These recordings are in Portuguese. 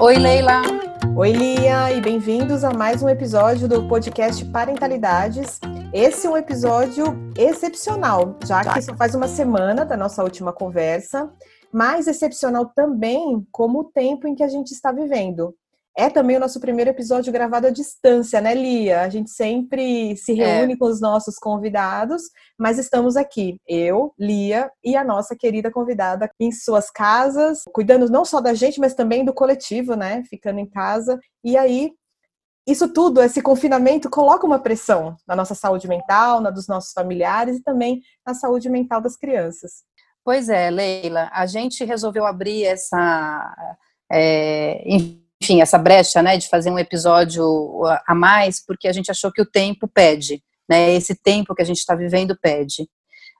Oi, Leila. Oi, Lia, e bem-vindos a mais um episódio do podcast Parentalidades. Esse é um episódio excepcional, já que só faz uma semana da nossa última conversa, mas excepcional também como o tempo em que a gente está vivendo. É também o nosso primeiro episódio gravado à distância, né, Lia? A gente sempre se é. reúne é. com os nossos convidados, mas estamos aqui, eu, Lia e a nossa querida convidada em suas casas, cuidando não só da gente, mas também do coletivo, né? Ficando em casa. E aí, isso tudo, esse confinamento, coloca uma pressão na nossa saúde mental, na dos nossos familiares e também na saúde mental das crianças. Pois é, Leila, a gente resolveu abrir essa. É, enfim, essa brecha, né, de fazer um episódio a mais, porque a gente achou que o tempo pede, né, esse tempo que a gente está vivendo pede.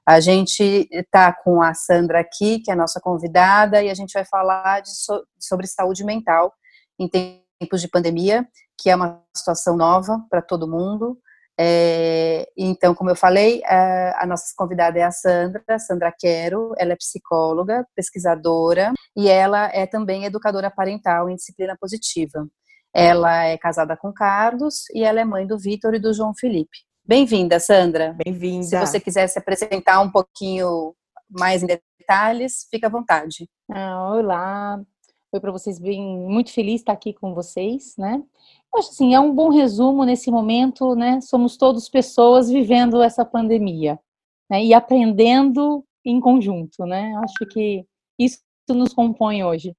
A gente está com a Sandra aqui, que é a nossa convidada, e a gente vai falar de, sobre saúde mental em tempos de pandemia, que é uma situação nova para todo mundo. É, então, como eu falei, a, a, nossa convidada é a Sandra, Sandra Quero, ela é psicóloga, pesquisadora e ela é também educadora parental em disciplina positiva. Ela é casada com Carlos e ela é mãe do Vitor e do João Felipe. Bem-vinda, Sandra. Bem-vinda. Se você quiser se apresentar um pouquinho mais em detalhes, fica à vontade. Ah, olá, Oi para vocês, bem, muito feliz estar aqui com vocês, né? Eu acho assim, é um bom resumo nesse momento, né? Somos todos pessoas vivendo essa pandemia, né? E aprendendo em conjunto, né? Acho que isso nos compõe hoje.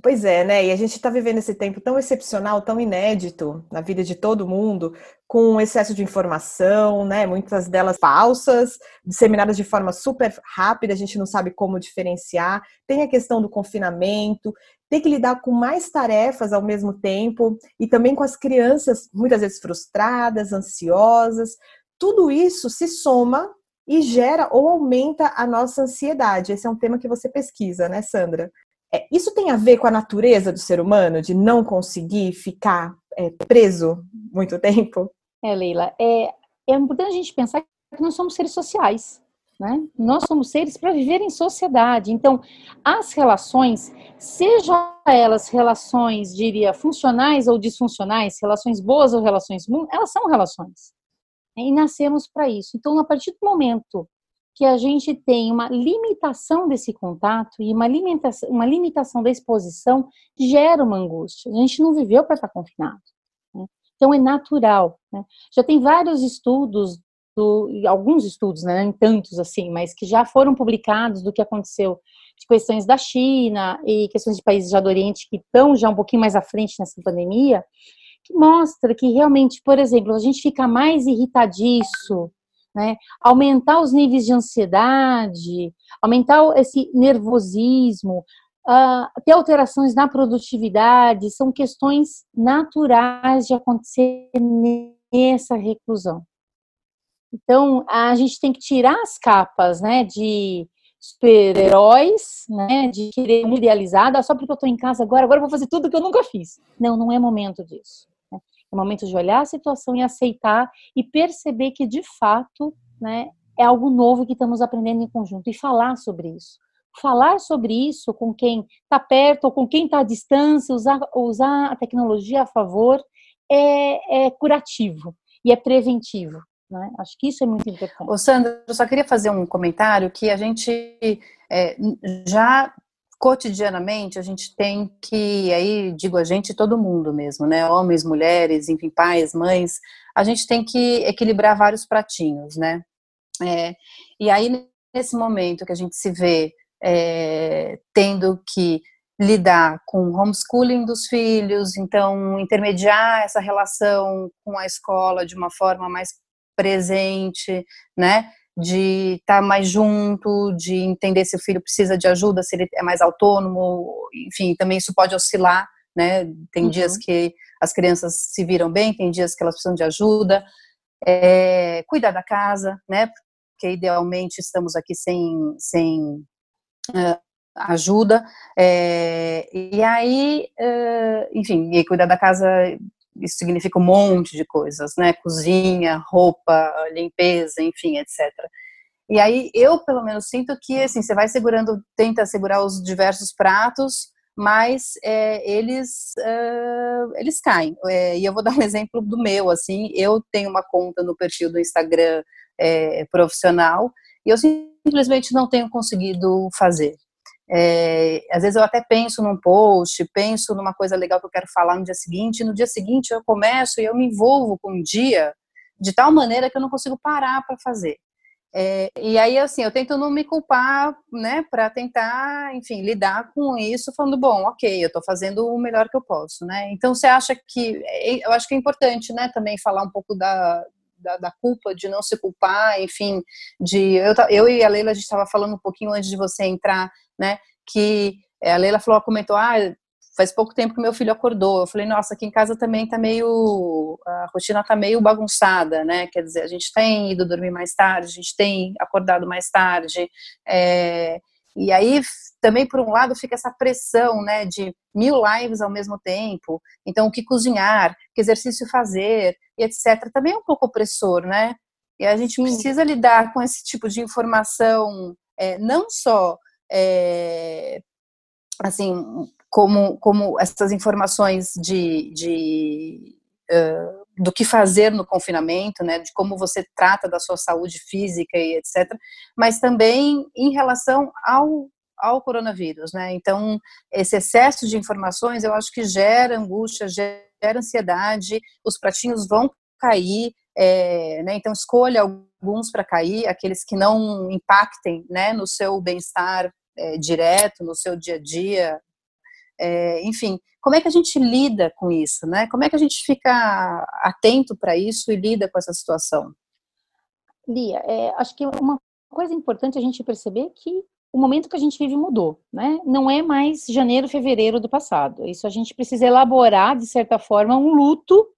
Pois é, né? E a gente está vivendo esse tempo tão excepcional, tão inédito na vida de todo mundo, com excesso de informação, né? Muitas delas falsas, disseminadas de forma super rápida, a gente não sabe como diferenciar. Tem a questão do confinamento, tem que lidar com mais tarefas ao mesmo tempo e também com as crianças muitas vezes frustradas, ansiosas. Tudo isso se soma e gera ou aumenta a nossa ansiedade. Esse é um tema que você pesquisa, né, Sandra? É, isso tem a ver com a natureza do ser humano, de não conseguir ficar é, preso muito tempo? É, Leila, é, é importante a gente pensar que nós somos seres sociais. Né? Nós somos seres para viver em sociedade. Então, as relações, sejam elas relações, diria, funcionais ou disfuncionais, relações boas ou relações ruins, elas são relações. E nascemos para isso. Então, a partir do momento que a gente tem uma limitação desse contato e uma limitação, uma limitação da exposição gera uma angústia. A gente não viveu para estar confinado. Né? Então é natural. Né? Já tem vários estudos, do, alguns estudos, né, tantos assim, mas que já foram publicados do que aconteceu de questões da China e questões de países já do Oriente que estão já um pouquinho mais à frente nessa pandemia, que mostra que realmente, por exemplo, a gente fica mais irritadiço, né? Aumentar os níveis de ansiedade, aumentar esse nervosismo, uh, ter alterações na produtividade, são questões naturais de acontecer nessa reclusão. Então, a gente tem que tirar as capas, né, de super-heróis, né, de querer uma idealizada, só porque eu estou em casa agora, agora eu vou fazer tudo que eu nunca fiz. Não, não é momento disso. É o momento de olhar a situação e aceitar e perceber que, de fato, né, é algo novo que estamos aprendendo em conjunto e falar sobre isso. Falar sobre isso com quem está perto ou com quem está à distância, usar, usar a tecnologia a favor, é, é curativo e é preventivo. Né? Acho que isso é muito importante. Ô Sandra, eu só queria fazer um comentário que a gente é, já cotidianamente a gente tem que, aí digo a gente, todo mundo mesmo, né? Homens, mulheres, enfim, pais, mães, a gente tem que equilibrar vários pratinhos, né? É, e aí, nesse momento que a gente se vê é, tendo que lidar com homeschooling dos filhos, então intermediar essa relação com a escola de uma forma mais presente, né? De estar tá mais junto, de entender se o filho precisa de ajuda, se ele é mais autônomo, enfim, também isso pode oscilar, né? Tem uhum. dias que as crianças se viram bem, tem dias que elas precisam de ajuda. É, cuidar da casa, né? Porque idealmente estamos aqui sem, sem uh, ajuda. É, e aí, uh, enfim, e cuidar da casa, isso significa um monte de coisas, né? Cozinha, roupa, limpeza, enfim, etc. E aí eu, pelo menos, sinto que assim, você vai segurando, tenta segurar os diversos pratos, mas é, eles uh, eles caem. É, e eu vou dar um exemplo do meu, assim, eu tenho uma conta no perfil do Instagram é, profissional e eu simplesmente não tenho conseguido fazer. É, às vezes eu até penso num post, penso numa coisa legal que eu quero falar no dia seguinte, e no dia seguinte eu começo e eu me envolvo com um dia de tal maneira que eu não consigo parar para fazer. É, e aí, assim, eu tento não me culpar, né, para tentar, enfim, lidar com isso, falando, bom, ok, eu estou fazendo o melhor que eu posso, né? Então, você acha que, é, eu acho que é importante, né, também falar um pouco da, da, da culpa, de não se culpar, enfim, de, eu, eu e a Leila, a gente estava falando um pouquinho antes de você entrar, né, que a Leila falou, comentou, ah, faz pouco tempo que meu filho acordou. Eu falei, nossa, aqui em casa também tá meio. A rotina tá meio bagunçada, né? Quer dizer, a gente tem ido dormir mais tarde, a gente tem acordado mais tarde. É, e aí, também, por um lado, fica essa pressão, né, de mil lives ao mesmo tempo. Então, o que cozinhar, que exercício fazer, e etc. Também é um pouco opressor, né? E a gente precisa lidar com esse tipo de informação, é, não só é, assim, como, como essas informações de, de uh, do que fazer no confinamento, né, de como você trata da sua saúde física e etc., mas também em relação ao, ao coronavírus, né, então esse excesso de informações eu acho que gera angústia, gera ansiedade, os pratinhos vão cair, é, né, então escolha alguns para cair, aqueles que não impactem, né, no seu bem-estar é, direto, no seu dia a dia, é, enfim, como é que a gente lida com isso, né? Como é que a gente fica atento para isso e lida com essa situação? Lia, é, acho que uma coisa importante a gente perceber é que o momento que a gente vive mudou, né? Não é mais janeiro, fevereiro do passado. Isso a gente precisa elaborar, de certa forma, um luto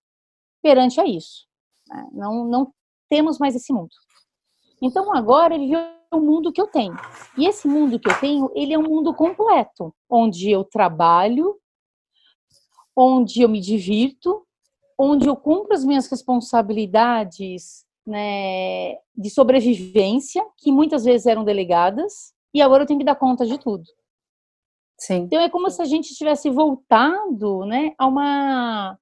perante a isso. Né? Não, não temos mais esse mundo. Então agora ele o mundo que eu tenho. E esse mundo que eu tenho, ele é um mundo completo, onde eu trabalho, onde eu me divirto, onde eu cumpro as minhas responsabilidades né, de sobrevivência, que muitas vezes eram delegadas, e agora eu tenho que dar conta de tudo. Sim. Então é como se a gente tivesse voltado né, a uma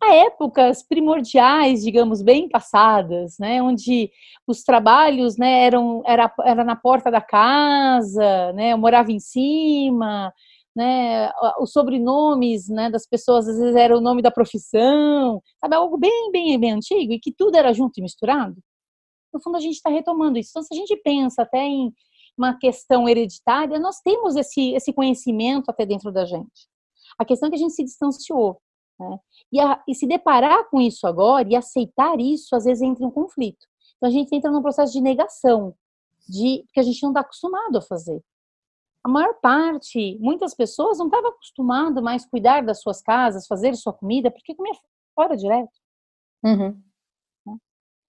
a épocas primordiais, digamos, bem passadas, né, onde os trabalhos, né, eram era, era na porta da casa, né, eu morava em cima, né, os sobrenomes, né, das pessoas às vezes era o nome da profissão, sabe, algo bem, bem, bem antigo e que tudo era junto e misturado. No fundo a gente está retomando isso. Então, se a gente pensa até em uma questão hereditária, nós temos esse esse conhecimento até dentro da gente. A questão é que a gente se distanciou. Né? E, a, e se deparar com isso agora e aceitar isso, às vezes entra em um conflito. Então a gente entra num processo de negação, de que a gente não está acostumado a fazer. A maior parte, muitas pessoas não estavam acostumadas mais a cuidar das suas casas, fazer sua comida, porque comia fora direto. Uhum. Né?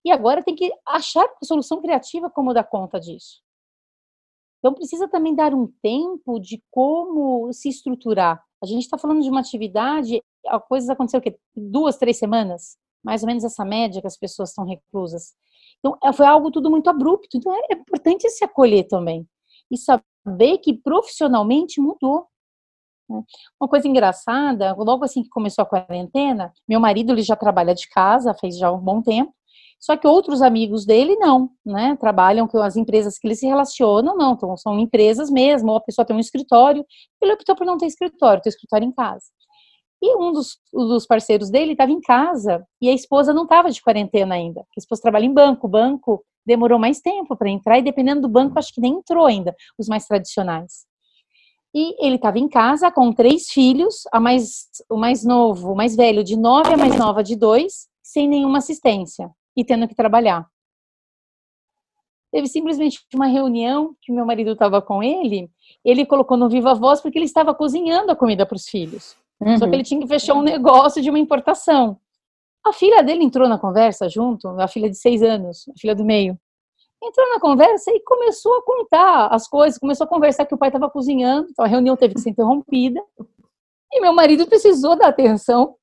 E agora tem que achar uma solução criativa como dar conta disso. Então precisa também dar um tempo de como se estruturar. A gente está falando de uma atividade, a coisa aconteceu o quê? Duas, três semanas? Mais ou menos essa média que as pessoas estão reclusas. Então, é, foi algo tudo muito abrupto. Então, é importante se acolher também. E saber que profissionalmente mudou. Né? Uma coisa engraçada, logo assim que começou a quarentena, meu marido ele já trabalha de casa, fez já um bom tempo, só que outros amigos dele não, né? Trabalham com as empresas que eles se relacionam, não, então são empresas mesmo, ou a pessoa tem um escritório, ele optou por não ter escritório, ter escritório em casa. E um dos, dos parceiros dele estava em casa e a esposa não estava de quarentena ainda. A esposa trabalha em banco, o banco demorou mais tempo para entrar e dependendo do banco acho que nem entrou ainda, os mais tradicionais. E ele estava em casa com três filhos, a mais, o mais novo, o mais velho de nove, a mais nova de dois, sem nenhuma assistência e tendo que trabalhar. Teve simplesmente uma reunião que meu marido estava com ele, ele colocou no Viva Voz porque ele estava cozinhando a comida para os filhos. Uhum. Só que ele tinha que fechar um negócio de uma importação. A filha dele entrou na conversa junto, a filha de seis anos, a filha do meio. entrou na conversa e começou a contar as coisas, começou a conversar que o pai estava cozinhando, então a reunião teve que ser interrompida, e meu marido precisou dar atenção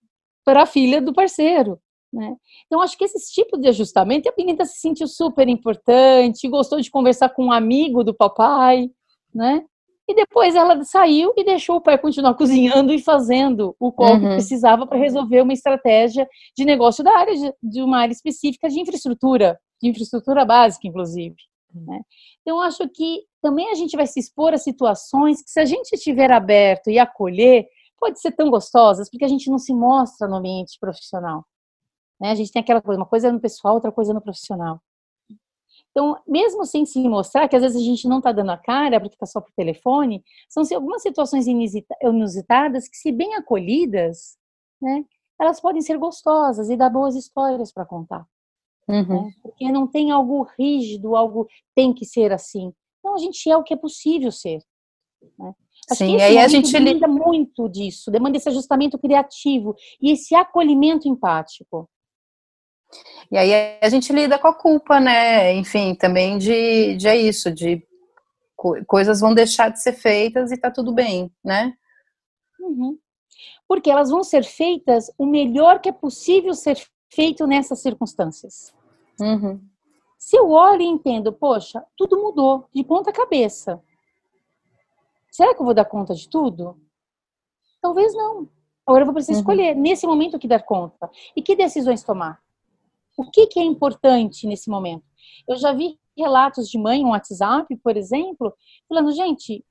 para a filha do parceiro. Né? Então, acho que esse tipo de ajustamento, a menina se sentiu super importante, gostou de conversar com um amigo do papai, né? E depois ela saiu e deixou o pai continuar cozinhando e fazendo o qual uhum. precisava para resolver uma estratégia de negócio da área, de, de, uma área específica de infraestrutura, de infraestrutura básica, inclusive. Né? Então, acho que também a gente vai se expor a situações que, se a gente estiver aberto e acolher, pode ser tão gostosas, porque a gente não se mostra no ambiente profissional. Né? A gente tem aquela coisa, uma coisa é no pessoal, outra coisa é no profissional. Então, mesmo sem se mostrar, que às vezes a gente não está dando a cara porque está só por telefone, são algumas situações inusitadas que, se bem acolhidas, né, elas podem ser gostosas e dar boas histórias para contar. Uhum. Né? Porque não tem algo rígido, algo tem que ser assim. Então, a gente é o que é possível ser. Né? Acho Sim, que aí a gente demanda muito disso, demanda esse ajustamento criativo e esse acolhimento empático. E aí a gente lida com a culpa, né? Enfim, também de, de é isso, de coisas vão deixar de ser feitas e tá tudo bem, né? Uhum. Porque elas vão ser feitas o melhor que é possível ser feito nessas circunstâncias. Uhum. Se eu olho e entendo, poxa, tudo mudou de ponta cabeça. Será que eu vou dar conta de tudo? Talvez não. Agora eu vou precisar uhum. escolher, nesse momento, o que dar conta. E que decisões tomar. O que, que é importante nesse momento? Eu já vi relatos de mãe no WhatsApp, por exemplo, falando, gente,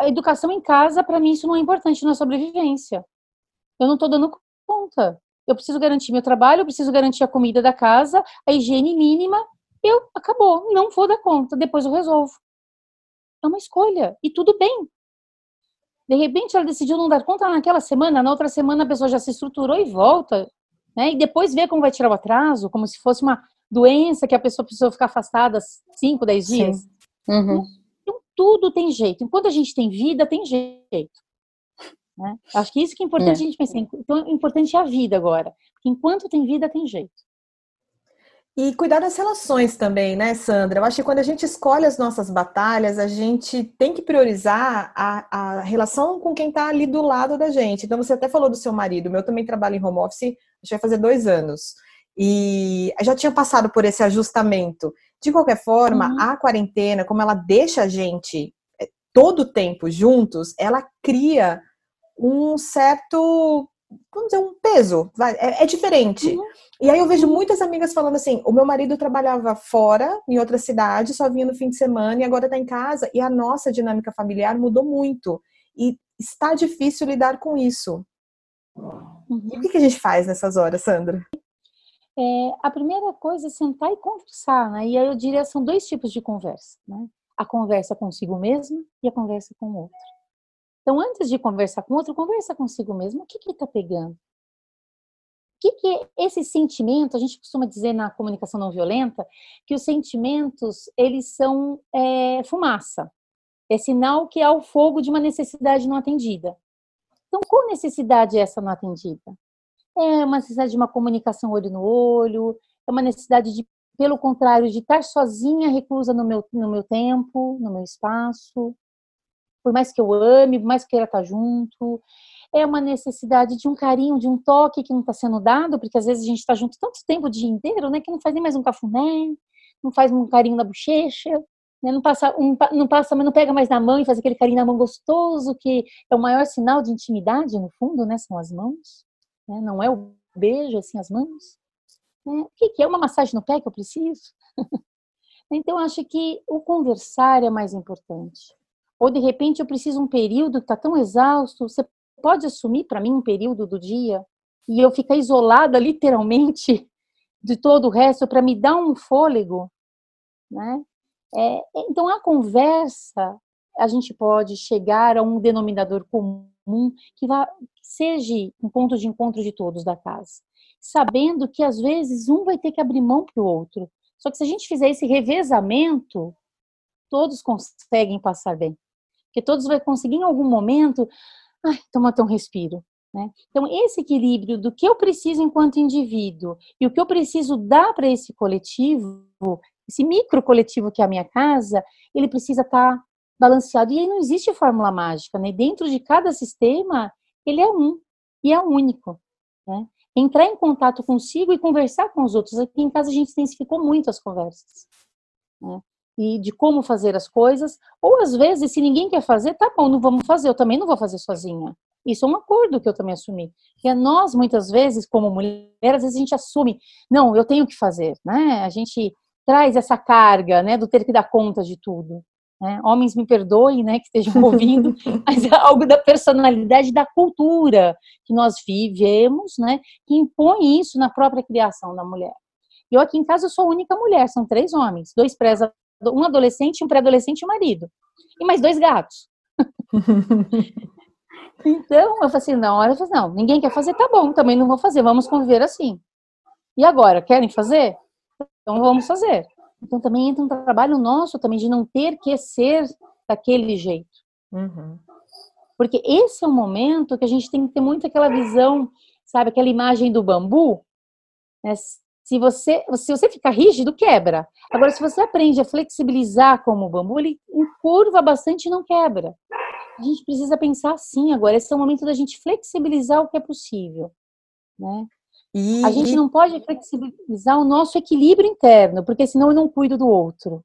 a educação em casa, para mim, isso não é importante na sobrevivência. Eu não estou dando conta. Eu preciso garantir meu trabalho, eu preciso garantir a comida da casa, a higiene mínima. Eu, acabou, não vou dar conta, depois eu resolvo. É uma escolha, e tudo bem. De repente, ela decidiu não dar conta naquela semana, na outra semana a pessoa já se estruturou e volta né? E depois ver como vai tirar o atraso, como se fosse uma doença que a pessoa precisa ficar afastada 5, 10 dias. Uhum. Então, tudo tem jeito. Enquanto a gente tem vida, tem jeito. Né? Acho que isso que é importante é. a gente pensar. Então, o importante é a vida agora. Enquanto tem vida, tem jeito. E cuidar das relações também, né, Sandra? Eu acho que quando a gente escolhe as nossas batalhas, a gente tem que priorizar a, a relação com quem está ali do lado da gente. Então, você até falou do seu marido, o meu também trabalha em home office, gente vai fazer dois anos. E já tinha passado por esse ajustamento. De qualquer forma, uhum. a quarentena, como ela deixa a gente eh, todo o tempo juntos, ela cria um certo vamos dizer, um peso, é, é diferente. Uhum. E aí eu vejo muitas amigas falando assim: o meu marido trabalhava fora, em outra cidade, só vinha no fim de semana e agora está em casa. E a nossa dinâmica familiar mudou muito. E está difícil lidar com isso. Uhum. E o que a gente faz nessas horas, Sandra? É, a primeira coisa é sentar e conversar, né? E aí eu diria são dois tipos de conversa, né? A conversa consigo mesma e a conversa com o outro. Então, antes de conversar com outro, conversa consigo mesmo. O que está pegando? O que, que é esse sentimento? A gente costuma dizer na comunicação não violenta que os sentimentos eles são é, fumaça. É sinal que há o fogo de uma necessidade não atendida. Então, qual necessidade é essa não atendida? É uma necessidade de uma comunicação olho no olho, é uma necessidade de, pelo contrário, de estar sozinha, reclusa no meu, no meu tempo, no meu espaço, por mais que eu ame, por mais que queira estar junto. É uma necessidade de um carinho, de um toque que não está sendo dado, porque às vezes a gente está junto tanto tempo o dia inteiro, né, que não faz nem mais um cafuné, não faz um carinho na bochecha, né, não passa, um, não passa, mas não pega mais na mão e faz aquele carinho na mão gostoso, que é o maior sinal de intimidade, no fundo, né, são as mãos, né, não é o beijo, assim, as mãos. Né? O que, que é uma massagem no pé que eu preciso? então, acho que o conversar é mais importante. Ou de repente eu preciso um período, está tão exausto, você pode assumir para mim um período do dia e eu ficar isolada literalmente de todo o resto para me dar um fôlego, né? É, então a conversa a gente pode chegar a um denominador comum que, vá, seja um ponto de encontro de todos da casa, sabendo que às vezes um vai ter que abrir mão para o outro. Só que se a gente fizer esse revezamento, todos conseguem passar bem que todos vão conseguir em algum momento, tomar um respiro. Né? Então, esse equilíbrio do que eu preciso enquanto indivíduo e o que eu preciso dar para esse coletivo esse micro coletivo que é a minha casa, ele precisa estar tá balanceado. E aí não existe fórmula mágica, né? Dentro de cada sistema, ele é um e é único, né? Entrar em contato consigo e conversar com os outros. Aqui em casa a gente intensificou muito as conversas, né? E de como fazer as coisas. Ou às vezes, se ninguém quer fazer, tá bom, não vamos fazer. Eu também não vou fazer sozinha. Isso é um acordo que eu também assumi. Que é nós, muitas vezes, como mulher, às vezes a gente assume, não, eu tenho que fazer, né? A gente traz essa carga, né, do ter que dar conta de tudo. Né? Homens me perdoem, né, que estejam ouvindo, mas é algo da personalidade, da cultura que nós vivemos, né, que impõe isso na própria criação da mulher. Eu aqui em casa sou a única mulher, são três homens, dois pré um adolescente, um pré-adolescente e um marido, e mais dois gatos. Então, eu falei assim, na hora, eu falei, não, ninguém quer fazer, tá bom, também não vou fazer, vamos conviver assim. E agora, querem fazer? Então vamos fazer. Então também entra um trabalho nosso também de não ter que ser daquele jeito. Uhum. Porque esse é um momento que a gente tem que ter muito aquela visão, sabe, aquela imagem do bambu. Né? Se você, se você ficar rígido, quebra. Agora, se você aprende a flexibilizar como o bambu, ele encurva bastante e não quebra a gente precisa pensar assim agora. Esse é o momento da gente flexibilizar o que é possível, né? E... A gente não pode flexibilizar o nosso equilíbrio interno, porque senão eu não cuido do outro.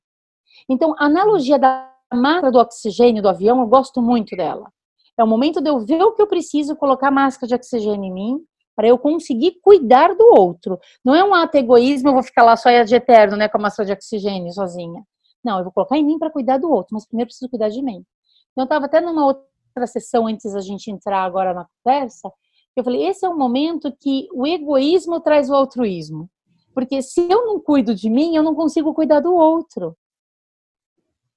Então, a analogia da máscara do oxigênio do avião, eu gosto muito dela. É o momento de eu ver o que eu preciso, colocar máscara de oxigênio em mim, para eu conseguir cuidar do outro. Não é um ato egoísmo, eu vou ficar lá só de eterno, né, com a máscara de oxigênio sozinha. Não, eu vou colocar em mim para cuidar do outro, mas primeiro preciso cuidar de mim. Então, eu estava até numa outra sessão antes da gente entrar agora na conversa, eu falei, esse é o momento que o egoísmo traz o altruísmo. Porque se eu não cuido de mim, eu não consigo cuidar do outro.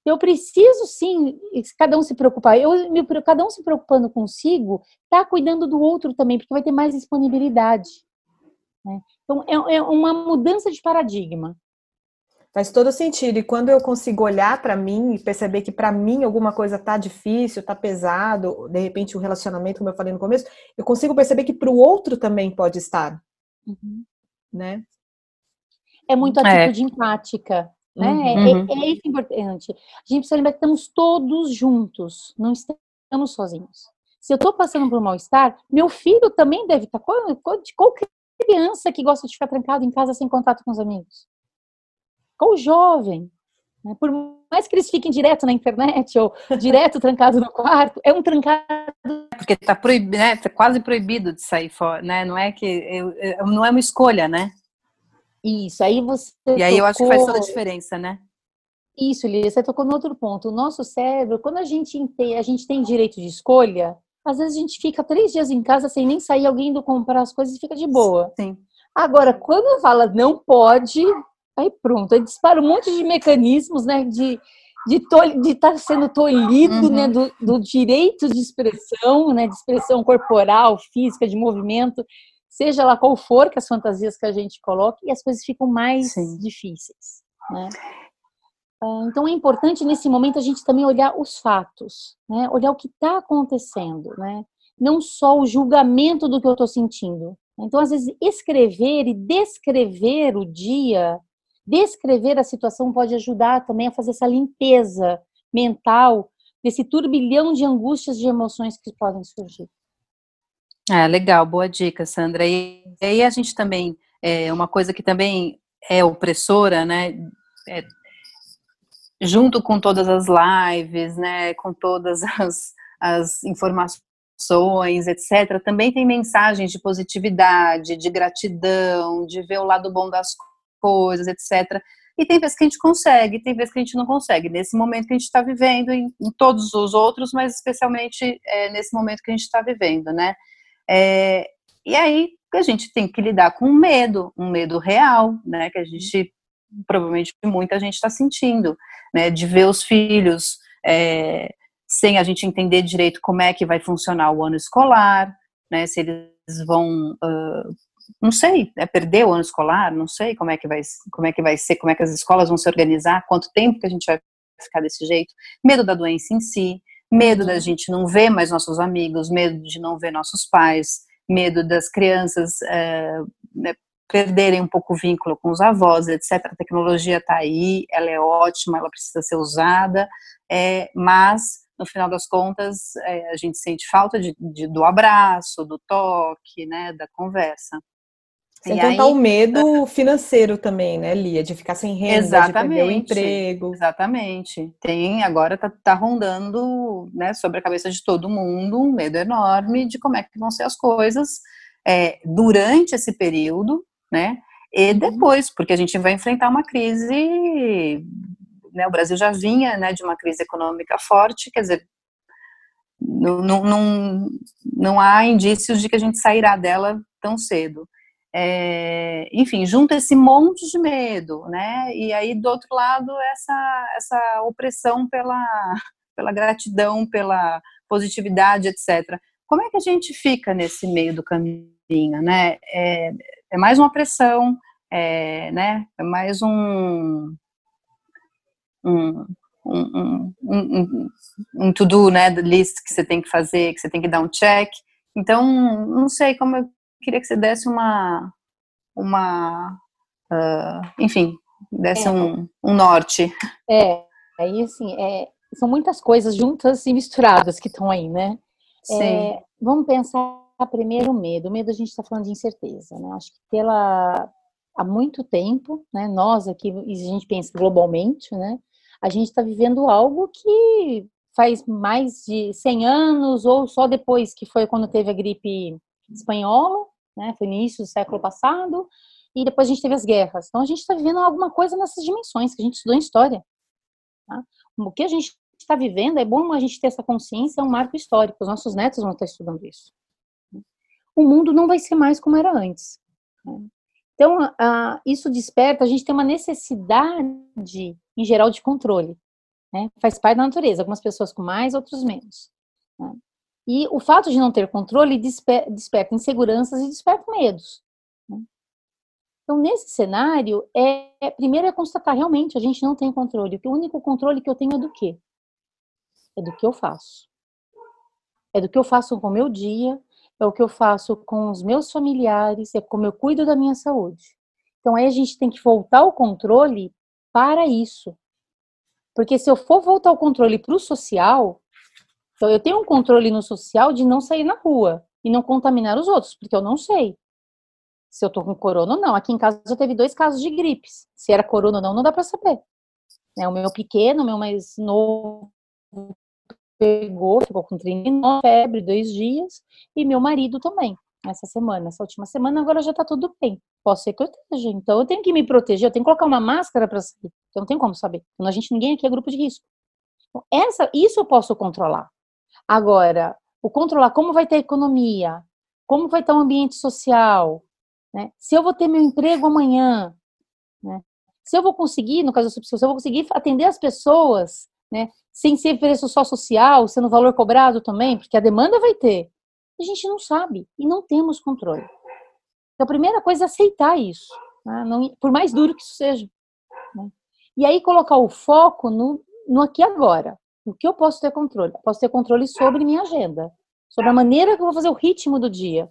Eu preciso sim, cada um se preocupar. Eu, cada um se preocupando consigo, tá cuidando do outro também, porque vai ter mais disponibilidade. Né? Então é, é uma mudança de paradigma. Faz todo sentido. E quando eu consigo olhar para mim e perceber que para mim alguma coisa tá difícil, tá pesado, de repente o um relacionamento, como eu falei no começo, eu consigo perceber que para o outro também pode estar, uhum. né? É muito atitude é. empática, né? Uhum. É, é, uhum. é, isso importante. A gente precisa lembrar que estamos todos juntos, não estamos sozinhos. Se eu estou passando por um mal-estar, meu filho também deve estar. Tá, qual, qual criança que gosta de ficar trancado em casa sem contato com os amigos? Com o jovem. Né? Por mais que eles fiquem direto na internet ou direto trancado no quarto, é um trancado. Porque está proibido, né? Tá quase proibido de sair fora, né? Não é que eu, eu, não é uma escolha, né? Isso, aí você. E aí tocou... eu acho que faz toda a diferença, né? Isso, Lília, você tocou no outro ponto. O nosso cérebro, quando a gente tem, a gente tem direito de escolha, às vezes a gente fica três dias em casa sem nem sair, alguém indo comprar as coisas e fica de boa. Sim. Agora, quando fala não pode, Aí pronto, aí dispara um monte de mecanismos, né, de de estar tá sendo tolhido, uhum. né, do, do, direito de expressão, né, de expressão corporal, física, de movimento, seja lá qual for que as fantasias que a gente coloque, e as coisas ficam mais Sim. difíceis, né? Ah, então é importante nesse momento a gente também olhar os fatos, né? Olhar o que está acontecendo, né? Não só o julgamento do que eu estou sentindo. Então às vezes escrever e descrever o dia descrever a situação pode ajudar também a fazer essa limpeza mental desse turbilhão de angústias de emoções que podem surgir. É, legal, boa dica, Sandra. E aí a gente também, é, uma coisa que também é opressora, né, é, junto com todas as lives, né, com todas as, as informações, etc., também tem mensagens de positividade, de gratidão, de ver o lado bom das coisas coisas, etc. E tem vezes que a gente consegue, tem vezes que a gente não consegue. Nesse momento que a gente está vivendo, em, em, todos os outros, mas especialmente é, nesse momento que a gente está vivendo, né? É, e aí a gente tem que lidar com um medo, um medo real, né? Que a gente, provavelmente muita gente está sentindo, né? De ver os filhos é, sem a gente entender direito como é que vai funcionar o ano escolar, né? Se eles vão uh, não sei, é perder o ano escolar, não sei como é que vai, como é que vai ser, como é que as escolas vão se organizar, quanto tempo que a gente vai ficar desse jeito, medo da doença em si, medo da uhum. gente não ver mais nossos amigos, medo de não ver nossos pais, medo das crianças é, né, perderem um pouco o vínculo com os avós, etc. A tecnologia está aí, ela é ótima, ela precisa ser usada, é, mas no final das contas é, a gente sente falta de, de, do abraço, do toque, né, da conversa. Sem e contar aí, o medo financeiro também, né, Lia? De ficar sem renda, exatamente, de perder o emprego. Exatamente. Tem, agora tá, tá, rondando, né, sobre a cabeça de todo mundo um medo enorme de como é que vão ser as coisas é, durante esse período, né, e uhum. depois, porque a gente vai enfrentar uma crise, né, o Brasil já vinha, né, de uma crise econômica forte, quer dizer, não, não, não, não há indícios de que a gente sairá dela tão cedo é, enfim, junta esse monte de medo, né? E aí, do outro lado, essa, essa opressão pela, pela gratidão, pela positividade, etc. Como é que a gente fica nesse meio do caminho, né? É, é mais uma pressão, é, né? É mais um, um um, um, um, um to-do, né, list que você tem que fazer, que você tem que dar um check. Então, não sei como queria que você desse uma, uma uh, enfim, desse é. um, um norte. É, aí assim, é, são muitas coisas juntas e misturadas que estão aí, né? Sim. É, vamos pensar primeiro o medo. O medo a gente está falando de incerteza, né? Acho que pela há muito tempo, né? Nós aqui, a gente pensa globalmente, né? A gente está vivendo algo que faz mais de 100 anos ou só depois que foi quando teve a gripe espanhola, né? Foi no início do século passado, e depois a gente teve as guerras. Então a gente está vivendo alguma coisa nessas dimensões que a gente estudou em história. Tá? O que a gente está vivendo é bom a gente ter essa consciência, é um marco histórico. Os nossos netos vão estar estudando isso. O mundo não vai ser mais como era antes. Né? Então, isso desperta, a gente tem uma necessidade, em geral, de controle. Né? Faz parte da natureza, algumas pessoas com mais, outros menos. E o fato de não ter controle desper desperta inseguranças e desperta medos. Né? Então, nesse cenário, é, primeiro é constatar realmente a gente não tem controle. O único controle que eu tenho é do quê? É do que eu faço. É do que eu faço com o meu dia, é o que eu faço com os meus familiares, é como eu cuido da minha saúde. Então, aí a gente tem que voltar o controle para isso. Porque se eu for voltar o controle para o social, então, eu tenho um controle no social de não sair na rua e não contaminar os outros, porque eu não sei se eu tô com corona ou não. Aqui em casa já teve dois casos de gripes. Se era corona ou não, não dá para saber. Né, o meu pequeno, o meu mais novo, pegou, ficou com 39, febre, dois dias, e meu marido também, essa semana, essa última semana, agora já tá tudo bem. Posso ser que eu esteja. Então eu tenho que me proteger, eu tenho que colocar uma máscara para sair. Eu não tenho como saber. Então, a gente, ninguém aqui é grupo de risco. Então, essa, isso eu posso controlar. Agora, o controlar como vai ter a economia, como vai estar o ambiente social, né? se eu vou ter meu emprego amanhã, né? se eu vou conseguir, no caso da subsídio, se eu vou conseguir atender as pessoas, né? sem ser preço só social, sendo valor cobrado também, porque a demanda vai ter. A gente não sabe e não temos controle. Então, a primeira coisa é aceitar isso, né? não, por mais duro que isso seja. Né? E aí colocar o foco no, no aqui agora. O que eu posso ter controle? Eu posso ter controle sobre minha agenda, sobre a maneira que eu vou fazer o ritmo do dia.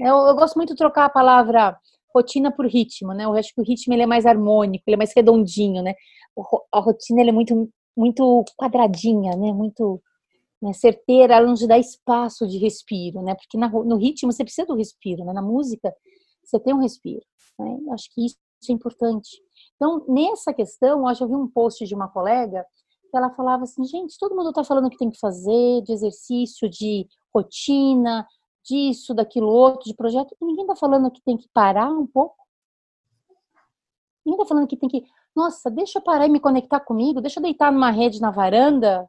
Eu, eu gosto muito de trocar a palavra rotina por ritmo, né? Eu acho que o ritmo ele é mais harmônico, ele é mais redondinho, né? A rotina ele é muito muito quadradinha, né? Muito né, certeira, ela não te dá espaço de respiro, né? Porque na, no ritmo você precisa do respiro, né? Na música você tem um respiro. Né? Acho que isso é importante. Então, nessa questão, hoje eu vi um post de uma colega ela falava assim, gente, todo mundo está falando que tem que fazer, de exercício, de rotina, disso, daquilo outro, de projeto, e ninguém está falando que tem que parar um pouco. Ninguém está falando que tem que, nossa, deixa eu parar e me conectar comigo, deixa eu deitar numa rede na varanda,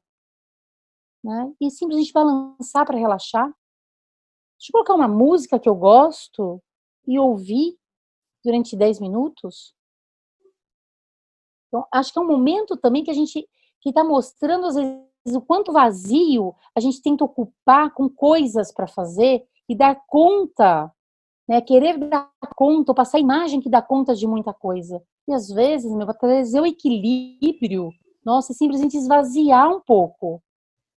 né? E simplesmente balançar para relaxar. Deixa eu colocar uma música que eu gosto e ouvir durante 10 minutos. Então, acho que é um momento também que a gente que está mostrando, às vezes, o quanto vazio a gente tenta ocupar com coisas para fazer e dar conta, né? Querer dar conta, ou passar a imagem que dá conta de muita coisa. E às vezes, meu, para trazer o equilíbrio, nossa, é simplesmente esvaziar um pouco.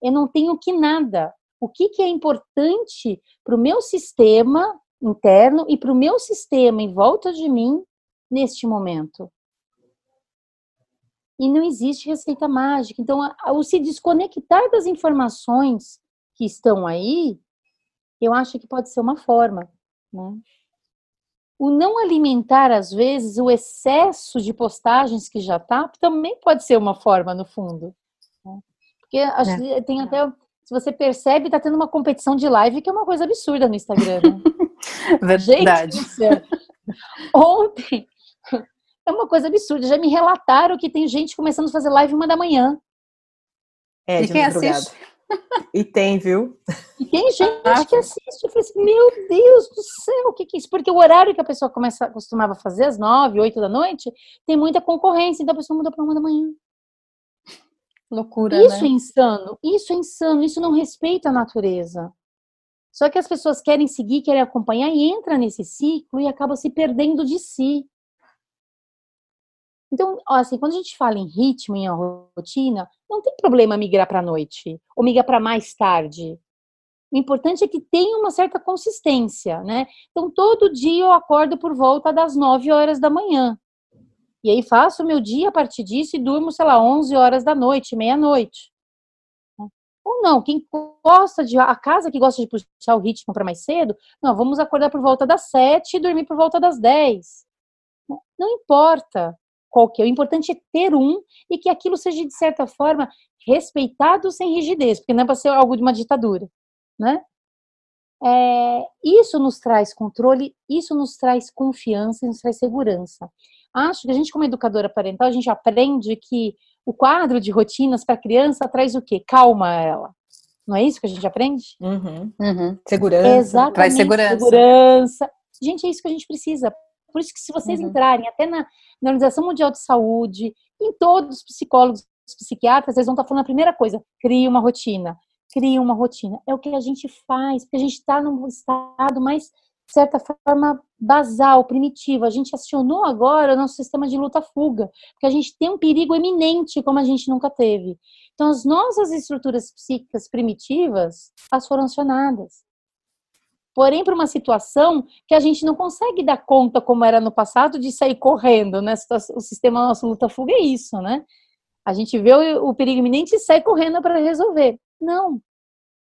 Eu não tenho que nada. O que, que é importante para o meu sistema, interno e para o meu sistema em volta de mim neste momento. E não existe receita mágica. Então, o se desconectar das informações que estão aí, eu acho que pode ser uma forma. Né? O não alimentar, às vezes, o excesso de postagens que já tá, também pode ser uma forma, no fundo. Né? Porque é. tem até. Se você percebe, tá tendo uma competição de live que é uma coisa absurda no Instagram. Né? Verdade. Gente, ontem é uma coisa absurda. Já me relataram que tem gente começando a fazer live uma da manhã. É, de e quem assiste? E tem, viu? E tem gente ah, que assiste. Eu falei assim, meu Deus do céu, o que, que é isso? Porque o horário que a pessoa começa, costumava fazer, às nove, oito da noite, tem muita concorrência, então a pessoa muda para uma da manhã. Loucura, Isso né? é insano, isso é insano, isso não respeita a natureza. Só que as pessoas querem seguir, querem acompanhar e entra nesse ciclo e acaba se perdendo de si. Então, assim, quando a gente fala em ritmo, em rotina, não tem problema migrar para a noite ou migrar para mais tarde. O importante é que tenha uma certa consistência, né? Então, todo dia eu acordo por volta das 9 horas da manhã. E aí faço meu dia a partir disso e durmo, sei lá, 11 horas da noite, meia-noite. Ou não, quem gosta de. A casa que gosta de puxar o ritmo para mais cedo, não, vamos acordar por volta das 7 e dormir por volta das 10. Não importa qual que é. O importante é ter um e que aquilo seja, de certa forma, respeitado sem rigidez, porque não é para ser algo de uma ditadura, né? É, isso nos traz controle, isso nos traz confiança, nos traz segurança. Acho que a gente, como educadora parental, a gente aprende que o quadro de rotinas para a criança traz o quê? Calma ela. Não é isso que a gente aprende? Uhum. Uhum. Segurança. Exatamente. Traz segurança. segurança. Gente, é isso que a gente precisa. Por isso que se vocês uhum. entrarem até na, na, Organização Mundial de Saúde, em todos os psicólogos, os psiquiatras, eles vão estar falando a primeira coisa, crie uma rotina. Crie uma rotina. É o que a gente faz, porque a gente está num estado mais, de certa forma, basal, primitivo. A gente acionou agora o nosso sistema de luta-fuga, porque a gente tem um perigo eminente como a gente nunca teve. Então, as nossas estruturas psíquicas primitivas, as foram acionadas porém para uma situação que a gente não consegue dar conta como era no passado de sair correndo, né? O sistema nosso luta-fuga é isso, né? A gente vê o, perigo iminente e sai correndo para resolver. Não.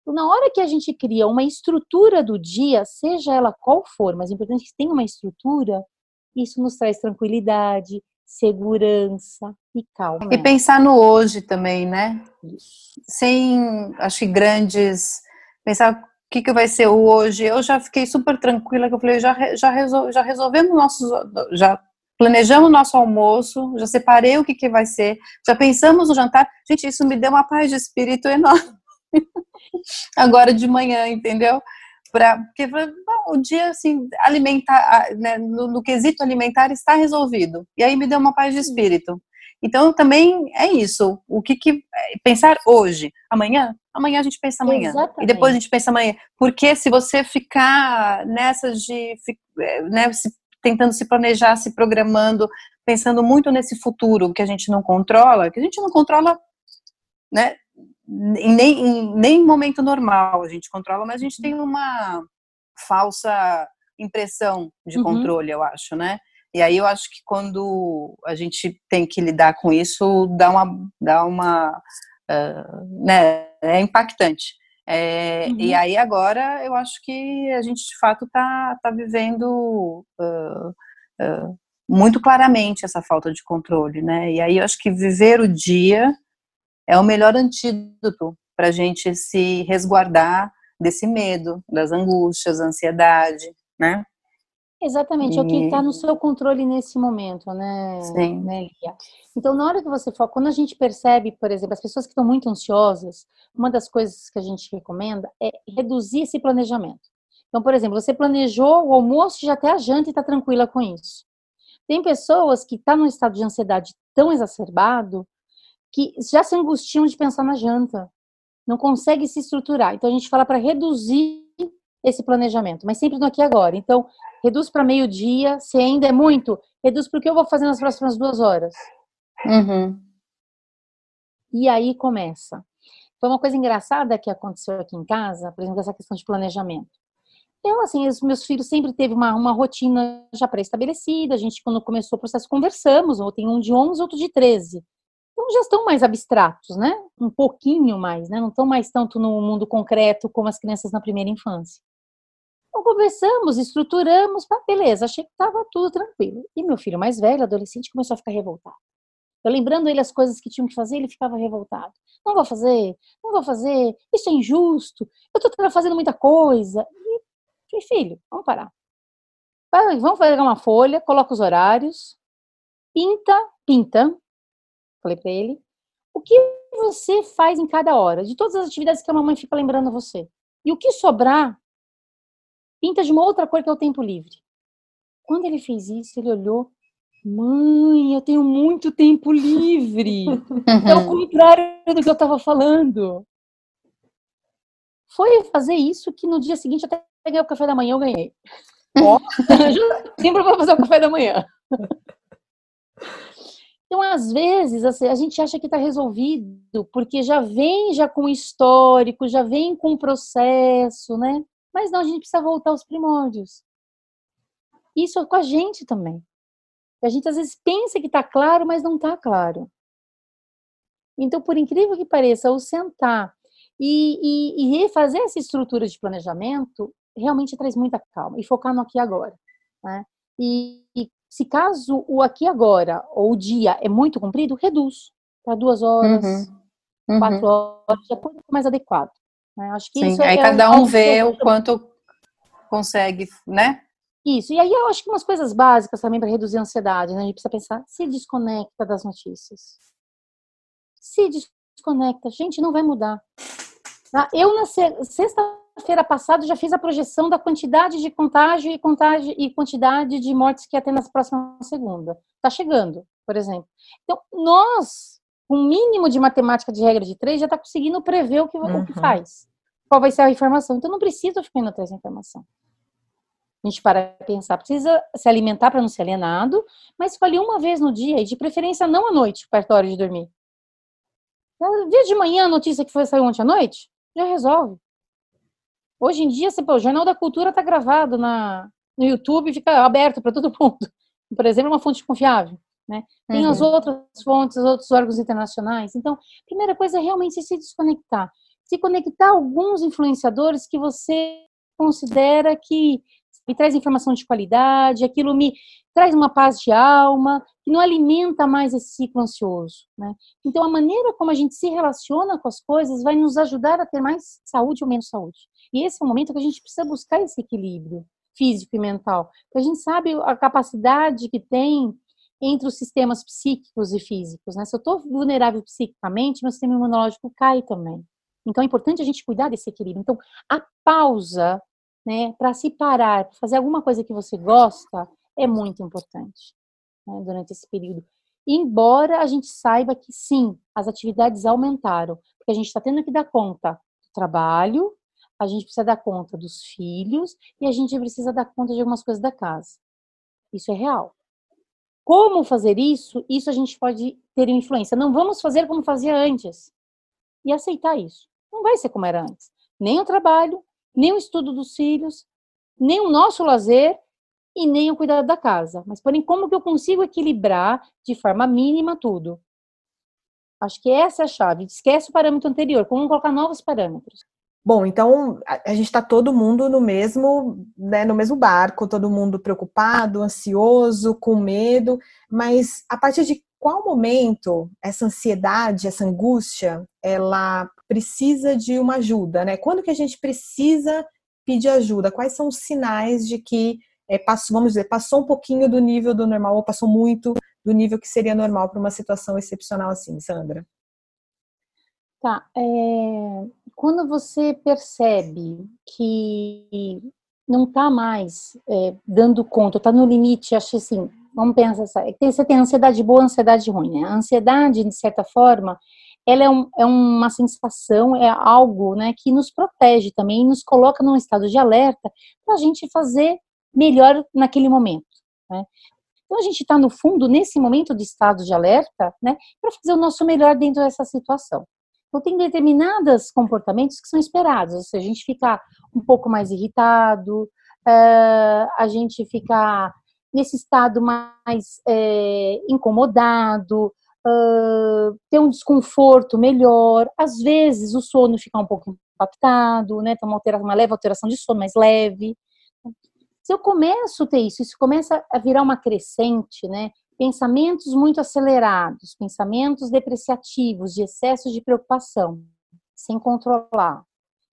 Na hora que a gente cria uma estrutura do dia, seja ela qual for, mas é importante que tenha uma estrutura, isso nos traz tranquilidade, segurança e calma. E pensar no hoje também, né? Sem, acho que grandes pensar que, que vai ser o hoje? Eu já fiquei super tranquila, que eu falei, já, já, resol, já resolvemos nossos, já planejamos nosso almoço, já separei o que, que vai ser, já pensamos no jantar. Gente, isso me deu uma paz de espírito enorme. Agora de manhã, entendeu? Pra, porque bom, o dia assim alimentar né, no, no, quesito alimentar está resolvido e aí me deu uma paz de espírito então também é isso o que, que pensar hoje amanhã amanhã a gente pensa amanhã. Exatamente. E depois a gente pensa amanhã. Porque se você ficar nessas de. Né, se, tentando se planejar, se programando, pensando muito nesse futuro que a gente não controla, que a gente não controla, né? Em nem, em nem momento normal a gente controla, mas a gente tem uma falsa impressão de uhum. controle, eu acho, né? E aí eu acho que quando a gente tem que lidar com isso, dá uma, dá uma uh, né, é impactante. É, uhum. E aí agora eu acho que a gente de fato está tá vivendo uh, uh, muito claramente essa falta de controle, né? E aí eu acho que viver o dia é o melhor antídoto para a gente se resguardar desse medo, das angústias, da ansiedade, né? Exatamente, e... é o que está no seu controle nesse momento, né, Sim. né, Lia? Então, na hora que você foca, quando a gente percebe, por exemplo, as pessoas que estão muito ansiosas, uma das coisas que a gente recomenda é reduzir esse planejamento. Então, por exemplo, você planejou o almoço e já até a janta e está tranquila com isso. Tem pessoas que estão tá num estado de ansiedade tão exacerbado que já se angustiam de pensar na janta, não consegue se estruturar. Então, a gente fala para reduzir esse planejamento, mas sempre no aqui e agora. Então, reduz para meio-dia, se ainda é muito, reduz para o que eu vou fazer nas próximas duas horas. Uhum. E aí começa. Foi uma coisa engraçada que aconteceu aqui em casa, por exemplo, essa questão de planejamento. Eu, assim, os meus filhos sempre teve uma, uma rotina já pré-estabelecida. A gente, quando começou o processo, conversamos. Ou tem um de 11, outro de 13. Então, já estão mais abstratos, né? Um pouquinho mais, né? Não estão mais tanto no mundo concreto como as crianças na primeira infância. Então, conversamos, estruturamos, pá, beleza, achei que estava tudo tranquilo. E meu filho mais velho, adolescente, começou a ficar revoltado. Eu lembrando ele as coisas que tinham que fazer, ele ficava revoltado. Não vou fazer, não vou fazer, isso é injusto, eu estou fazendo muita coisa. Falei, filho, vamos parar. Vamos pegar uma folha, coloca os horários, pinta, pinta. Falei para ele, o que você faz em cada hora, de todas as atividades que a mamãe fica lembrando você. E o que sobrar, pinta de uma outra cor que é o tempo livre. Quando ele fez isso, ele olhou, mãe, eu tenho muito tempo livre. É o contrário do que eu estava falando. Foi fazer isso que no dia seguinte até peguei o café da manhã, eu ganhei. Ó, sempre vou fazer o café da manhã. Então, às vezes, assim, a gente acha que está resolvido, porque já vem já com histórico, já vem com processo, né? Mas não, a gente precisa voltar aos primórdios. Isso é com a gente também. A gente às vezes pensa que está claro, mas não está claro. Então, por incrível que pareça, o sentar e, e, e refazer essa estrutura de planejamento realmente traz muita calma e focar no aqui e agora. Né? E, e, se caso o aqui e agora ou o dia é muito comprido, reduz para duas horas, uhum. quatro uhum. horas, de acordo com mais adequado. Né? Acho que Sim, isso aí é cada um vê o quanto consegue, né? Isso. E aí eu acho que umas coisas básicas também para reduzir a ansiedade, né? A gente precisa pensar, se desconecta das notícias. Se desconecta, gente, não vai mudar. Ah, eu na sexta-feira passada já fiz a projeção da quantidade de contágio e, contágio e quantidade de mortes que ia ter na próxima segunda. Está chegando, por exemplo. Então, nós, com um mínimo de matemática de regra de três, já está conseguindo prever o que, uhum. o que uhum. faz. Qual vai ser a informação. Então, não precisa ficar indo atrás da informação. A gente para pensar, precisa se alimentar para não ser alienado, mas escolhe uma vez no dia, e de preferência não à noite, perto da hora de dormir. Dia de manhã, a notícia que foi sair ontem à noite, já resolve. Hoje em dia, você, pô, o Jornal da Cultura está gravado na, no YouTube, fica aberto para todo mundo. Por exemplo, é uma fonte confiável. Né? Tem uhum. as outras fontes, os outros órgãos internacionais. Então, a primeira coisa é realmente se desconectar. Se conectar a alguns influenciadores que você considera que me traz informação de qualidade, aquilo me traz uma paz de alma, que não alimenta mais esse ciclo ansioso. Né? Então, a maneira como a gente se relaciona com as coisas vai nos ajudar a ter mais saúde ou menos saúde. E esse é o momento que a gente precisa buscar esse equilíbrio físico e mental. Porque a gente sabe a capacidade que tem entre os sistemas psíquicos e físicos. Né? Se eu estou vulnerável psiquicamente, meu sistema imunológico cai também. Então, é importante a gente cuidar desse equilíbrio. Então, a pausa, né, para se parar, para fazer alguma coisa que você gosta, é muito importante né, durante esse período. Embora a gente saiba que sim, as atividades aumentaram, porque a gente está tendo que dar conta do trabalho, a gente precisa dar conta dos filhos e a gente precisa dar conta de algumas coisas da casa. Isso é real. Como fazer isso? Isso a gente pode ter influência. Não vamos fazer como fazia antes. E aceitar isso. Não vai ser como era antes. Nem o trabalho, nem o estudo dos filhos, nem o nosso lazer e nem o cuidado da casa. Mas, porém, como que eu consigo equilibrar de forma mínima tudo? Acho que essa é a chave. Esquece o parâmetro anterior. Como colocar novos parâmetros? Bom, então a gente está todo mundo no mesmo, né, no mesmo barco, todo mundo preocupado, ansioso, com medo, mas a partir de qual momento essa ansiedade, essa angústia, ela precisa de uma ajuda, né? Quando que a gente precisa pedir ajuda? Quais são os sinais de que é, passou, vamos dizer, passou um pouquinho do nível do normal ou passou muito do nível que seria normal para uma situação excepcional assim, Sandra? Tá. É, quando você percebe que não está mais é, dando conta, está no limite, acho assim, vamos pensar, você tem ansiedade boa, ansiedade ruim, né? A ansiedade, de certa forma, ela é, um, é, uma sensação, é algo né, que nos protege também, nos coloca num estado de alerta para a gente fazer melhor naquele momento. Né? Então a gente está no fundo nesse momento de estado de alerta, né, para fazer o nosso melhor dentro dessa situação. Então, tem determinados comportamentos que são esperados, ou seja, a gente fica um pouco mais irritado, uh, a gente fica nesse estado mais é, incomodado, uh, ter um desconforto melhor, às vezes o sono fica um pouco impactado, né, tem uma, alteração, uma leve alteração de sono, mais leve. Se eu começo a ter isso, isso começa a virar uma crescente, né, pensamentos muito acelerados, pensamentos depreciativos, de excesso de preocupação, sem controlar,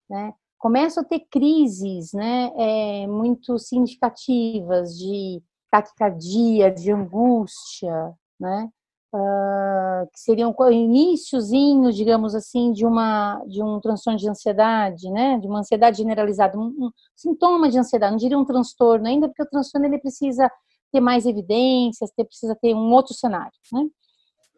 né? Começo a ter crises, né, é, muito significativas de taquicardia, de angústia, né? Uh, que seriam iníciozinhos, digamos assim, de uma de um transtorno de ansiedade, né? De uma ansiedade generalizada, um, um sintoma de ansiedade, não diria um transtorno ainda, porque o transtorno ele precisa ter mais evidências, ter, precisa ter um outro cenário. Né?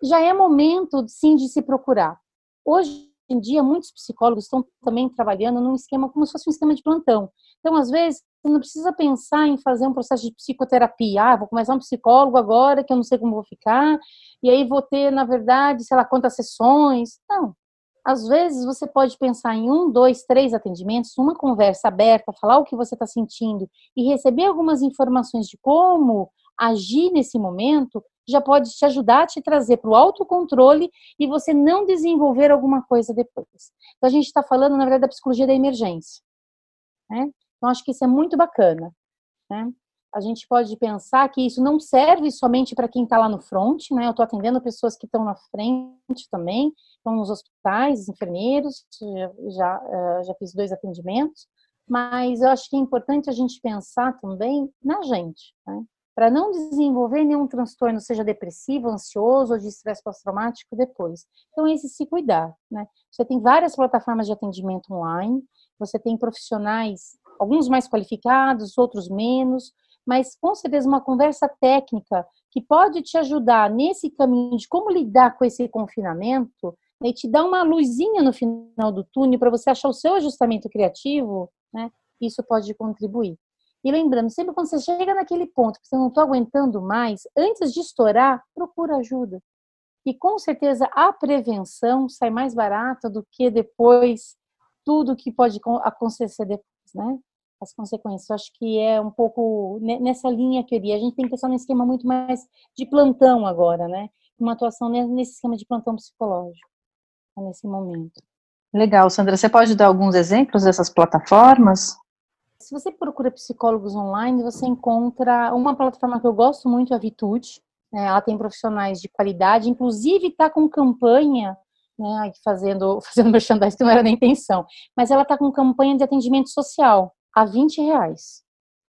Já é momento, sim, de se procurar. Hoje em dia, muitos psicólogos estão também trabalhando num esquema como se fosse um esquema de plantão. Então, às vezes, você não precisa pensar em fazer um processo de psicoterapia. Ah, vou começar um psicólogo agora, que eu não sei como vou ficar, e aí vou ter, na verdade, sei lá quantas sessões. Não. Às vezes você pode pensar em um, dois, três atendimentos, uma conversa aberta, falar o que você está sentindo e receber algumas informações de como agir nesse momento, já pode te ajudar a te trazer para o autocontrole e você não desenvolver alguma coisa depois. Então a gente está falando, na verdade, da psicologia da emergência. Né? Então acho que isso é muito bacana. Né? a gente pode pensar que isso não serve somente para quem está lá no front, né? Eu estou atendendo pessoas que estão na frente também, estão nos hospitais, enfermeiros, já, já, eh, já fiz dois atendimentos, mas eu acho que é importante a gente pensar também na gente, né? Para não desenvolver nenhum transtorno, seja depressivo, ansioso ou de estresse pós-traumático depois. Então, esse se cuidar, né? Você tem várias plataformas de atendimento online, você tem profissionais, alguns mais qualificados, outros menos, mas com certeza uma conversa técnica que pode te ajudar nesse caminho de como lidar com esse confinamento né, e te dar uma luzinha no final do túnel para você achar o seu ajustamento criativo, né? Isso pode contribuir. E lembrando, sempre quando você chega naquele ponto que você não está aguentando mais, antes de estourar, procura ajuda. E com certeza a prevenção sai mais barata do que depois tudo que pode acontecer depois, né? as consequências. Eu acho que é um pouco nessa linha que eu iria. A gente tem que pensar num esquema muito mais de plantão agora, né? Uma atuação nesse esquema de plantão psicológico, nesse momento. Legal, Sandra. Você pode dar alguns exemplos dessas plataformas? Se você procura psicólogos online, você encontra uma plataforma que eu gosto muito, a Vitude. Né? Ela tem profissionais de qualidade, inclusive está com campanha né, fazendo, fazendo merchandising, não era nem intenção, mas ela está com campanha de atendimento social a 20 reais.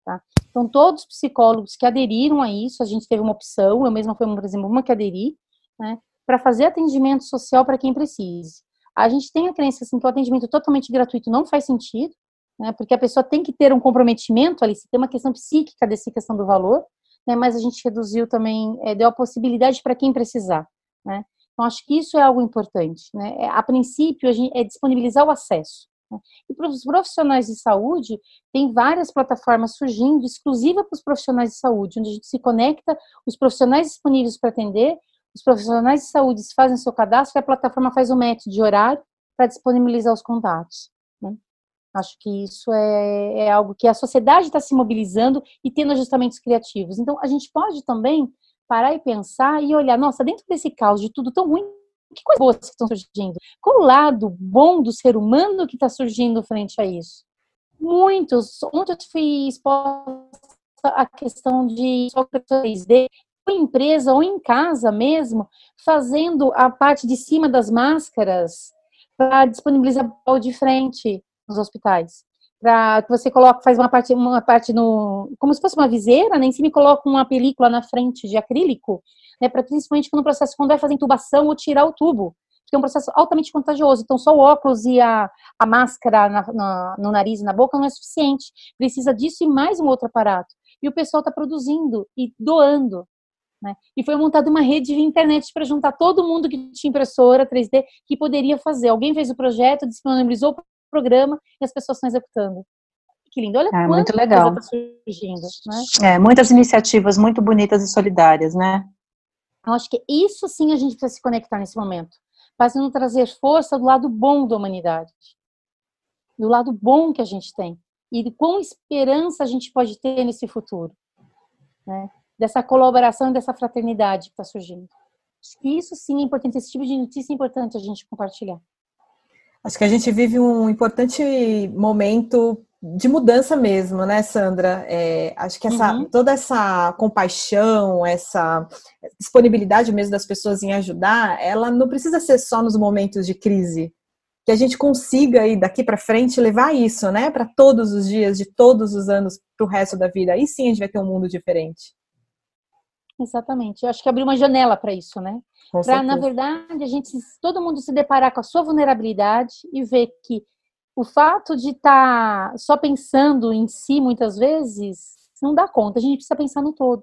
Tá? Então, todos os psicólogos que aderiram a isso, a gente teve uma opção, eu mesma fui, por exemplo, uma que aderi, né, para fazer atendimento social para quem precise. A gente tem a crença assim, que o atendimento totalmente gratuito não faz sentido, né, porque a pessoa tem que ter um comprometimento ali, se tem uma questão psíquica dessa questão do valor, né, mas a gente reduziu também, é, deu a possibilidade para quem precisar. Né. Então, acho que isso é algo importante. Né. A princípio, a gente, é disponibilizar o acesso. Né? E para os profissionais de saúde, tem várias plataformas surgindo exclusiva para os profissionais de saúde, onde a gente se conecta, os profissionais disponíveis para atender, os profissionais de saúde fazem seu cadastro e a plataforma faz o match de horário para disponibilizar os contatos. Acho que isso é, é algo que a sociedade está se mobilizando e tendo ajustamentos criativos. Então, a gente pode também parar e pensar e olhar, nossa, dentro desse caos de tudo tão ruim que coisas boas que estão surgindo? Qual o lado bom do ser humano que está surgindo frente a isso? Muitos. Ontem eu fui exposta a questão de 3D, em empresa ou em casa mesmo, fazendo a parte de cima das máscaras para disponibilizar o de frente nos hospitais. Para que você coloque, faz uma parte, uma parte no. como se fosse uma viseira, né? Em cima e coloca uma película na frente de acrílico né, para principalmente quando o processo, quando vai fazer intubação ou tirar o tubo, que é um processo altamente contagioso. Então, só o óculos e a, a máscara na, na, no nariz e na boca não é suficiente. Precisa disso e mais um outro aparato. E o pessoal está produzindo e doando. Né? E foi montada uma rede de internet para juntar todo mundo que tinha impressora 3D que poderia fazer. Alguém fez o projeto, disponibilizou programa e as pessoas estão executando. Que lindo. Olha é, muito legal. Tá surgindo, né? É, muitas iniciativas muito bonitas e solidárias, né? Eu acho que isso sim a gente precisa se conectar nesse momento. fazendo trazer força do lado bom da humanidade, do lado bom que a gente tem e de quão esperança a gente pode ter nesse futuro, né? Dessa colaboração e dessa fraternidade que está surgindo. Acho que isso sim é importante, esse tipo de notícia é importante a gente compartilhar. Acho que a gente vive um importante momento de mudança mesmo, né, Sandra? É, acho que essa, uhum. toda essa compaixão, essa disponibilidade mesmo das pessoas em ajudar, ela não precisa ser só nos momentos de crise. Que a gente consiga aí daqui para frente levar isso, né, para todos os dias, de todos os anos, para o resto da vida. Aí sim a gente vai ter um mundo diferente. Exatamente. Eu acho que abriu uma janela para isso, né? Para, na verdade, a gente, todo mundo se deparar com a sua vulnerabilidade e ver que o fato de estar tá só pensando em si muitas vezes não dá conta, a gente precisa pensar no todo.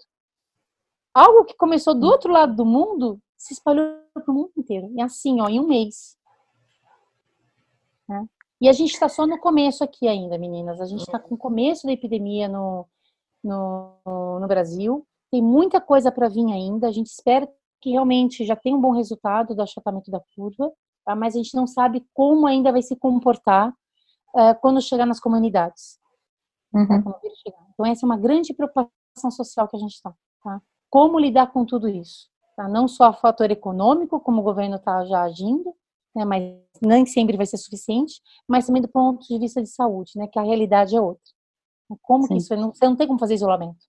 Algo que começou do outro lado do mundo se espalhou para o mundo inteiro. E assim, ó, em um mês. Né? E a gente está só no começo aqui ainda, meninas. A gente está com o começo da epidemia no, no, no Brasil. Tem muita coisa para vir ainda. A gente espera que realmente já tenha um bom resultado do achatamento da curva, tá? mas a gente não sabe como ainda vai se comportar uh, quando chegar nas comunidades. Uhum. Tá? Então, essa é uma grande preocupação social que a gente está. Tá? Como lidar com tudo isso? Tá? Não só o fator econômico, como o governo está já agindo, né, mas nem sempre vai ser suficiente, mas também do ponto de vista de saúde, né, que a realidade é outra. Como Sim. que isso? Você não tem como fazer isolamento.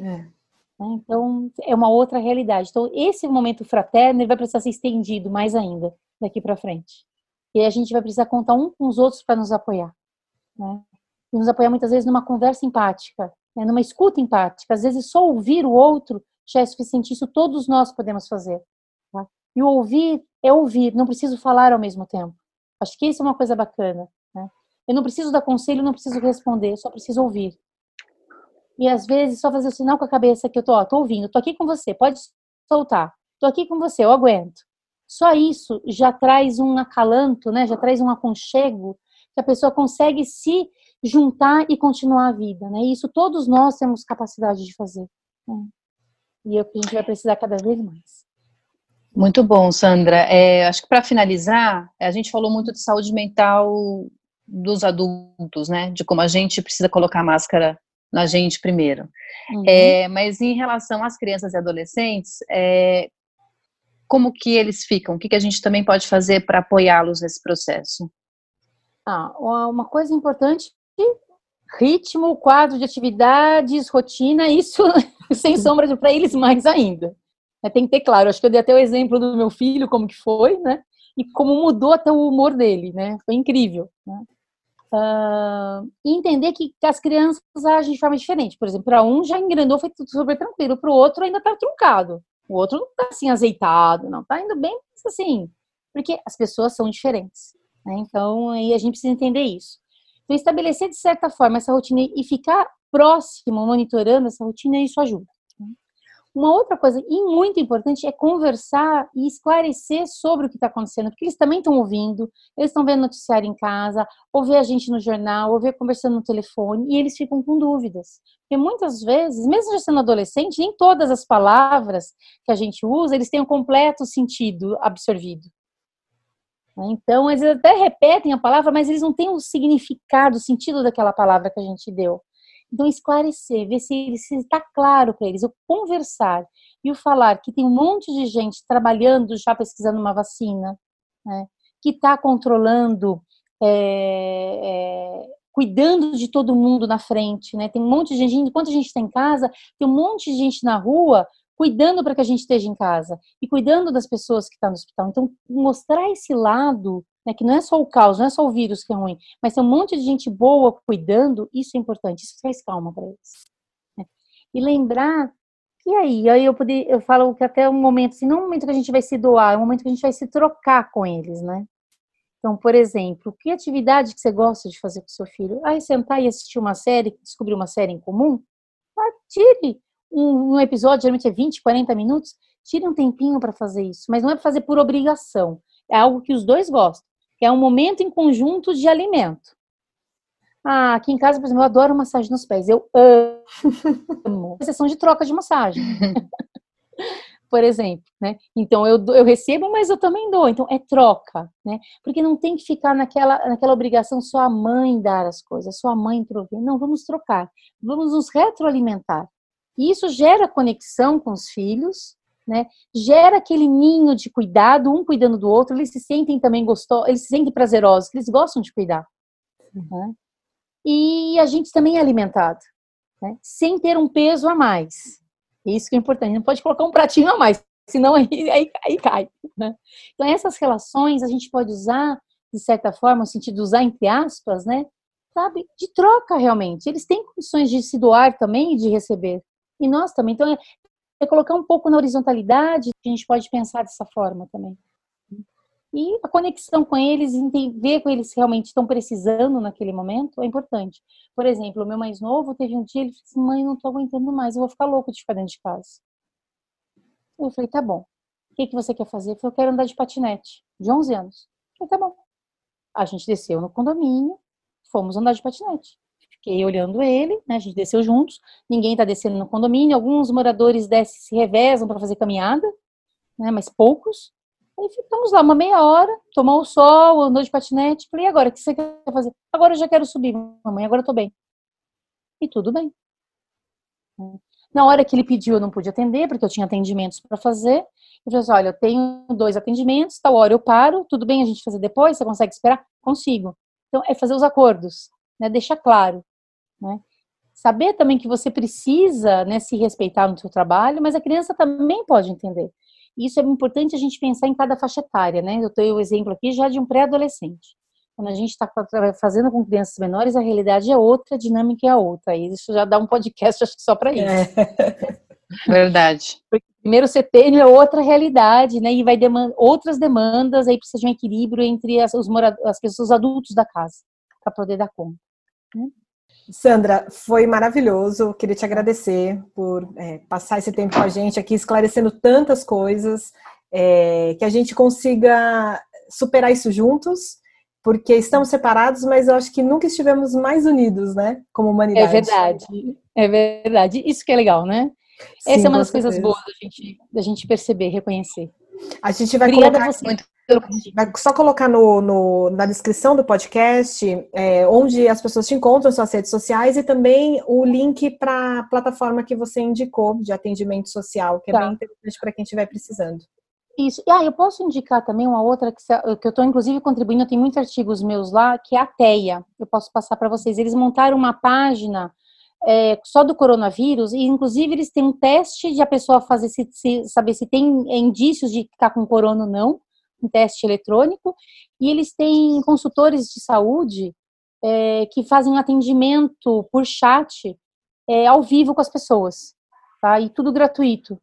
É. Então, é uma outra realidade. Então, esse momento fraterno vai precisar ser estendido mais ainda daqui para frente. E a gente vai precisar contar um com os outros para nos apoiar. Né? E nos apoiar muitas vezes numa conversa empática, né? numa escuta empática. Às vezes só ouvir o outro já é suficiente. Isso todos nós podemos fazer. Tá? E o ouvir é ouvir, não preciso falar ao mesmo tempo. Acho que isso é uma coisa bacana. Né? Eu não preciso dar conselho, não preciso responder, só preciso ouvir. E às vezes só fazer o sinal com a cabeça que eu tô, ó, tô ouvindo, tô aqui com você, pode soltar. Tô aqui com você, eu aguento. Só isso já traz um acalanto, né? Já traz um aconchego que a pessoa consegue se juntar e continuar a vida, né? Isso todos nós temos capacidade de fazer. Né? E é o que a gente vai precisar cada vez mais. Muito bom, Sandra. É, acho que para finalizar, a gente falou muito de saúde mental dos adultos, né? De como a gente precisa colocar máscara na gente primeiro. Uhum. É, mas em relação às crianças e adolescentes, é, como que eles ficam? O que, que a gente também pode fazer para apoiá-los nesse processo? Ah, uma coisa importante, ritmo, quadro de atividades, rotina, isso sem sombra de para eles mais ainda. É, tem que ter claro, acho que eu dei até o exemplo do meu filho, como que foi, né? E como mudou até o humor dele, né? Foi incrível, né? Uh, e entender que, que, as crianças agem de forma diferente. Por exemplo, para um já engrandou, foi tudo super tranquilo, para o outro ainda está truncado. O outro não está assim azeitado, não, está indo bem, assim, porque as pessoas são diferentes. Né? Então, aí a gente precisa entender isso. Então, estabelecer de certa forma essa rotina e ficar próximo, monitorando essa rotina, isso ajuda. Uma outra coisa, e muito importante, é conversar e esclarecer sobre o que está acontecendo, porque eles também estão ouvindo, eles estão vendo noticiário em casa, ou ver a gente no jornal, ou ver conversando no telefone, e eles ficam com dúvidas. Porque muitas vezes, mesmo já sendo adolescente, nem todas as palavras que a gente usa, eles têm um completo sentido absorvido. Então, eles até repetem a palavra, mas eles não têm o significado, o sentido daquela palavra que a gente deu. Então, esclarecer, ver se está claro para eles, o conversar e o falar que tem um monte de gente trabalhando já pesquisando uma vacina, né, que está controlando, é, é, cuidando de todo mundo na frente, né? Tem um monte de gente, enquanto a gente está em casa, tem um monte de gente na rua cuidando para que a gente esteja em casa e cuidando das pessoas que estão tá no hospital. Então, mostrar esse lado né, que não é só o caos, não é só o vírus que é ruim, mas tem um monte de gente boa cuidando, isso é importante, isso traz calma para eles. Né? E lembrar que aí, aí eu, poder, eu falo que até um momento, assim, não é um momento que a gente vai se doar, é um momento que a gente vai se trocar com eles, né? Então, por exemplo, que atividade que você gosta de fazer com seu filho? Ah, sentar e assistir uma série, descobrir uma série em comum? Ah, tire um, um episódio, geralmente é 20, 40 minutos, tire um tempinho para fazer isso, mas não é fazer por obrigação, é algo que os dois gostam que é um momento em conjunto de alimento. Ah, aqui em casa, por exemplo, eu adoro massagem nos pés. Eu amo. Sessão de troca de massagem. por exemplo, né? Então eu, eu recebo, mas eu também dou. Então é troca, né? Porque não tem que ficar naquela, naquela obrigação só a mãe dar as coisas, só a mãe prover. Não, vamos trocar, vamos nos retroalimentar. E isso gera conexão com os filhos, né? Gera aquele ninho de cuidado, um cuidando do outro. Eles se sentem também gostosos, eles se sentem prazerosos, eles gostam de cuidar. Né? E a gente também é alimentado, né? sem ter um peso a mais. Isso que é importante. Não pode colocar um pratinho a mais, senão aí, aí, aí cai. Né? Então, essas relações a gente pode usar, de certa forma, no sentido de usar entre aspas, né? Sabe? De troca, realmente. Eles têm condições de se doar também e de receber. E nós também. Então, é, é colocar um pouco na horizontalidade, a gente pode pensar dessa forma também. E a conexão com eles, ver com eles realmente estão precisando naquele momento, é importante. Por exemplo, o meu mais novo teve um dia, ele disse assim, mãe, não estou aguentando mais, eu vou ficar louco de ficar dentro de casa. Eu falei, tá bom. O que, que você quer fazer? Eu falei, eu quero andar de patinete, de 11 anos. Eu falei, tá bom. A gente desceu no condomínio, fomos andar de patinete. Fiquei olhando ele, né, a gente desceu juntos, ninguém está descendo no condomínio, alguns moradores descem, se revezam para fazer caminhada, né, mas poucos. Aí ficamos lá uma meia hora, tomou o sol, andou de patinete. Falei, e agora, o que você quer fazer? Agora eu já quero subir, mamãe, agora eu tô bem. E tudo bem. Na hora que ele pediu, eu não pude atender, porque eu tinha atendimentos para fazer. Eu falei assim, olha, eu tenho dois atendimentos, tal hora eu paro, tudo bem a gente fazer depois? Você consegue esperar? Consigo. Então, é fazer os acordos, né? Deixar claro, né? Saber também que você precisa né, se respeitar no seu trabalho, mas a criança também pode entender. Isso é importante a gente pensar em cada faixa etária, né? Eu tenho o exemplo aqui já de um pré-adolescente. Quando a gente está fazendo com crianças menores, a realidade é outra, a dinâmica é outra. E isso já dá um podcast, acho que só para isso. É. Verdade. Porque primeiro você tem outra realidade, né? E vai demandar outras demandas, aí precisa de um equilíbrio entre as, os as pessoas adultos da casa para poder dar conta. Né? Sandra, foi maravilhoso. Queria te agradecer por é, passar esse tempo com a gente aqui, esclarecendo tantas coisas, é, que a gente consiga superar isso juntos, porque estamos separados, mas eu acho que nunca estivemos mais unidos, né, como humanidade. É verdade, é verdade. Isso que é legal, né? Sim, Essa é uma das certeza. coisas boas da gente, da gente perceber, reconhecer. A gente vai Obrigada colocar muito Vai só colocar no, no, na descrição do podcast é, onde as pessoas te encontram, suas redes sociais e também o link para a plataforma que você indicou de atendimento social, que é tá. bem interessante para quem estiver precisando. Isso. Ah, eu posso indicar também uma outra que, que eu estou inclusive contribuindo, tem muitos artigos meus lá, que é a TEIA. Eu posso passar para vocês. Eles montaram uma página é, só do coronavírus, e inclusive eles têm um teste de a pessoa fazer se, se saber se tem indícios de estar com corona ou não um teste eletrônico, e eles têm consultores de saúde é, que fazem atendimento por chat é, ao vivo com as pessoas, tá? E tudo gratuito.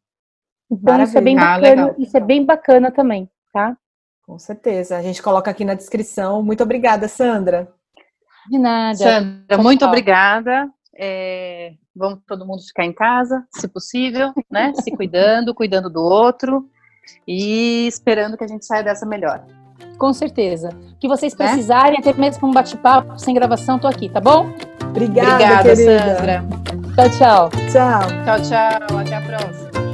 Então isso é bem ah, bacana, ah, isso é bem bacana também, tá? Com certeza. A gente coloca aqui na descrição. Muito obrigada, Sandra. De nada. Sandra, muito obrigada. É, vamos todo mundo ficar em casa, se possível, né? Se cuidando, cuidando do outro e esperando que a gente saia dessa melhor. Com certeza. O que vocês né? precisarem, até mesmo um bate-papo sem gravação, tô aqui, tá bom? Obrigada, Obrigada querida. Sandra. Tchau, tchau. Tchau. Tchau, tchau. Até a próxima.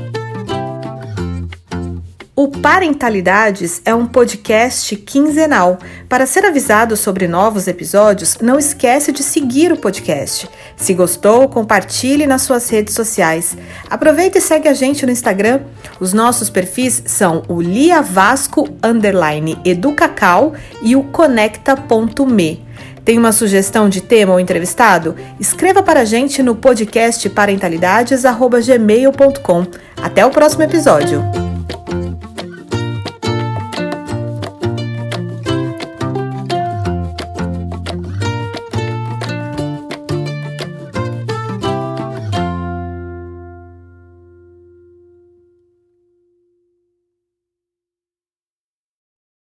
O Parentalidades é um podcast quinzenal. Para ser avisado sobre novos episódios, não esquece de seguir o podcast. Se gostou, compartilhe nas suas redes sociais. Aproveita e segue a gente no Instagram. Os nossos perfis são o Lia Vasco underline Educacau e o conecta.me. Tem uma sugestão de tema ou entrevistado? Escreva para a gente no podcast parentalidades@gmail.com. Até o próximo episódio.